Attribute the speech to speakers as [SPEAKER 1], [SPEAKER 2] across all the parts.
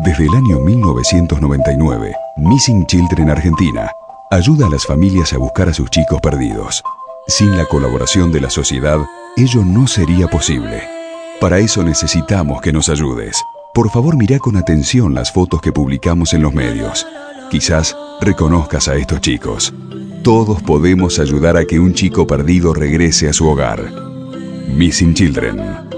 [SPEAKER 1] Desde el año 1999, Missing Children Argentina ayuda a las familias a buscar a sus chicos perdidos. Sin la colaboración de la sociedad, ello no sería posible. Para eso necesitamos que nos ayudes. Por favor, mira con atención las fotos que publicamos en los medios. Quizás reconozcas a estos chicos. Todos podemos ayudar a que un chico perdido regrese a su hogar. Missing Children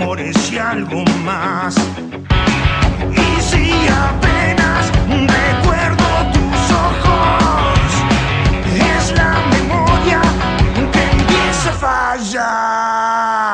[SPEAKER 1] amores algo más.
[SPEAKER 2] Y si apenas recuerdo tus
[SPEAKER 3] ojos, es la memoria que empieza a fallar.